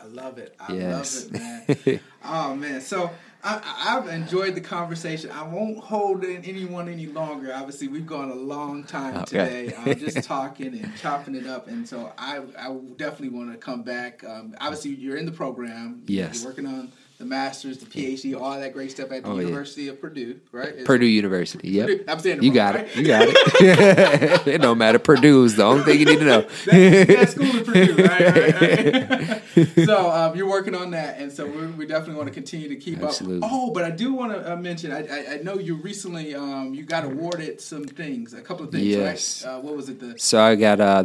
Speaker 1: I love it. I
Speaker 3: Yes.
Speaker 1: love it, man. oh man. So I, I've enjoyed the conversation. I won't hold in anyone any longer. Obviously, we've gone a long time
Speaker 3: Okay.
Speaker 1: today, um, just talking and chopping it up. And so I, I definitely want to come back. Um, obviously, you're in the program.
Speaker 3: Yes.
Speaker 1: You're working on the masters, the PhD, all that great stuff at the
Speaker 3: Oh, yeah.
Speaker 1: University of Purdue, right? It's-
Speaker 3: Purdue University. Yep.
Speaker 1: Purdue. I'm saying
Speaker 3: You
Speaker 1: wrong,
Speaker 3: got
Speaker 1: right?
Speaker 3: it. You got it. it don't matter. Purdue's the only thing you need to know.
Speaker 1: that, that school in Purdue, right? right, right. so um, you're working on that, and so we we definitely want to continue to keep
Speaker 3: Absolutely.
Speaker 1: up. Oh, but I do want to uh, mention. I, I, I know you recently um, you got awarded some things, a couple of things,
Speaker 3: Yes.
Speaker 1: right? Uh, what was it? The
Speaker 3: So I got uh,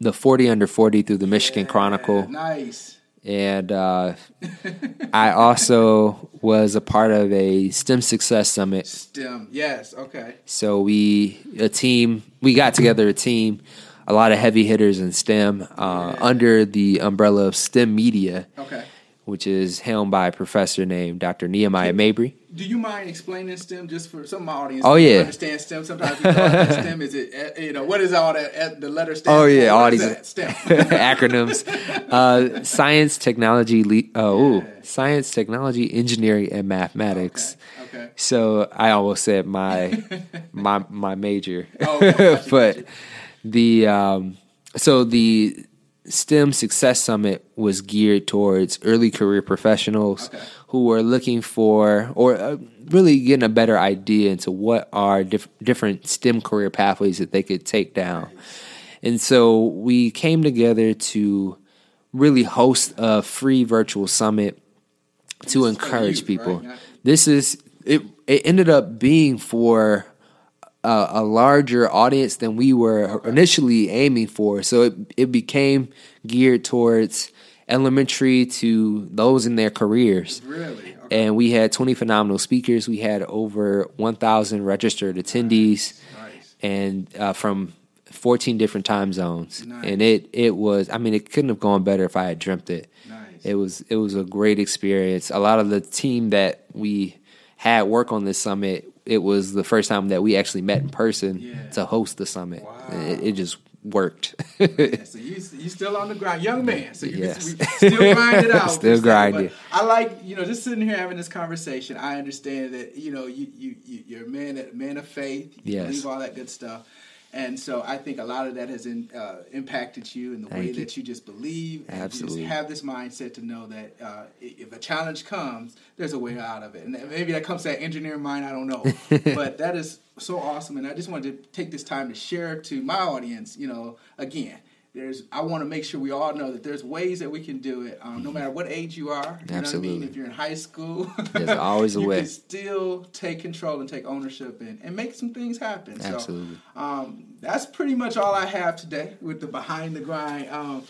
Speaker 3: the 40 under 40 through the Michigan
Speaker 1: Yeah,
Speaker 3: Chronicle.
Speaker 1: Nice.
Speaker 3: And uh, I also was a part of a STEM Success Summit.
Speaker 1: STEM. Yes. Okay.
Speaker 3: So we, a team, we got together a team, a lot of heavy hitters in STEM uh, under the umbrella of STEM Media,
Speaker 1: Okay.
Speaker 3: which is helmed by a professor named Dr. Nehemiah Mabry.
Speaker 1: Do you mind explaining STEM just for some of my audience?
Speaker 3: Oh, yeah.
Speaker 1: understand STEM. Sometimes people don't STEM. Is it uh, you know what is all that uh, the letter stand
Speaker 3: Oh, yeah, all these-
Speaker 1: STEM.
Speaker 3: acronyms uh, science technology le- oh ooh, science technology engineering and mathematics
Speaker 1: Okay. Okay.
Speaker 3: so i almost said my my my major
Speaker 1: Oh, okay.
Speaker 3: But the um so the stem success summit was geared towards early career professionals
Speaker 1: Okay.
Speaker 3: Who were looking for or uh, really getting a better idea into what are diff- different stem career pathways that they could take down and so we came together to really host a free virtual summit to encourage
Speaker 1: youth,
Speaker 3: people.
Speaker 1: right?
Speaker 3: This is it. It ended up being for a, a larger audience than we were initially aiming for. So it it became geared towards elementary to those in their careers.
Speaker 1: Really. Okay.
Speaker 3: And we had 20 phenomenal speakers. We had over 1,000 registered attendees
Speaker 1: Nice.
Speaker 3: and uh, from 14 different time zones.
Speaker 1: Nice.
Speaker 3: And it it was I mean it couldn't have gone better if I had dreamt it.
Speaker 1: Nice.
Speaker 3: It was it was a great experience. A lot of the team that we had work on this summit, it was the first time that we actually met in person
Speaker 1: Yeah.
Speaker 3: to host the summit.
Speaker 1: Wow.
Speaker 3: It, it just worked.
Speaker 1: Yeah, so you you still on the grind, young man. So you
Speaker 3: Yes.
Speaker 1: can, still grind it out.
Speaker 3: Still grinding.
Speaker 1: I like you know just sitting here having this conversation. I understand that you know you you, you you're a man that man of faith. You
Speaker 3: Yes.
Speaker 1: believe all that good stuff. And so I think a lot of that has in, uh, impacted you in the way
Speaker 3: you.
Speaker 1: that you just believe. And
Speaker 3: Absolutely.
Speaker 1: You just have this mindset to know that uh, if a challenge comes, there's a way out of it. And maybe that comes to that engineering mind, I don't know. but that is so awesome. And I just wanted to take this time to share to my audience, you know, again, there's I want to make sure we all know that there's ways that we can do it, um, no matter what age you are. You know what I mean?
Speaker 3: Absolutely.
Speaker 1: If you're in high school,
Speaker 3: There's always a
Speaker 1: you
Speaker 3: way.
Speaker 1: can still take control and take ownership and, and make some things happen.
Speaker 3: Absolutely.
Speaker 1: So um, that's pretty much all I have today with the Behind the Grind um,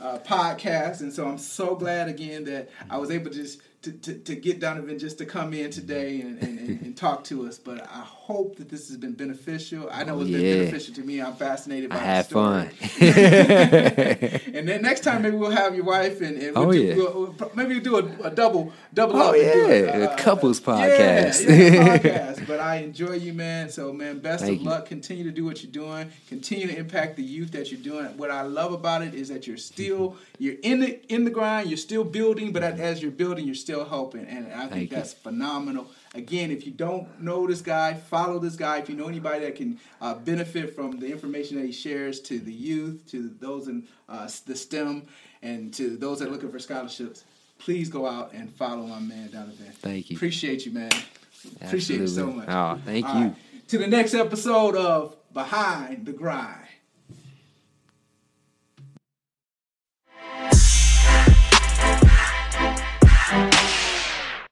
Speaker 1: uh, podcast. And so I'm so glad again that I was able to just to, to, to get Donovan just to come in today and, and, and, and talk to us. But I hope that this has been beneficial. I know oh, it's been beneficial to me. I'm fascinated by
Speaker 3: I had
Speaker 1: story.
Speaker 3: fun.
Speaker 1: and then next time maybe we'll have your wife and, and oh, we'll
Speaker 3: Oh,
Speaker 1: do,
Speaker 3: yeah.
Speaker 1: we'll, we'll maybe we'll do a, a double double
Speaker 3: Oh,
Speaker 1: up and do
Speaker 3: yeah,
Speaker 1: it,
Speaker 3: a uh, couples podcast.
Speaker 1: Yeah, yeah, podcast. But I enjoy you, man. So man, best
Speaker 3: Thank
Speaker 1: of
Speaker 3: you.
Speaker 1: luck. Continue to do what you're doing. Continue to impact the youth that you're doing. What I love about it is that you're still you're in the in the grind. You're still building, but as you're building, you're still helping, and I think
Speaker 3: Thank you.
Speaker 1: that's phenomenal. Again, if you don't know this guy, follow this guy. If you know anybody that can uh, benefit from the information that he shares to the youth, to those in uh, the STEM, and to those that are looking for scholarships, please go out and follow my man Donovan.
Speaker 3: Thank you.
Speaker 1: Appreciate you, man. Absolutely. Appreciate you so much.
Speaker 3: Oh, thank
Speaker 1: All
Speaker 3: you.
Speaker 1: right. To the next episode of Behind the Grind.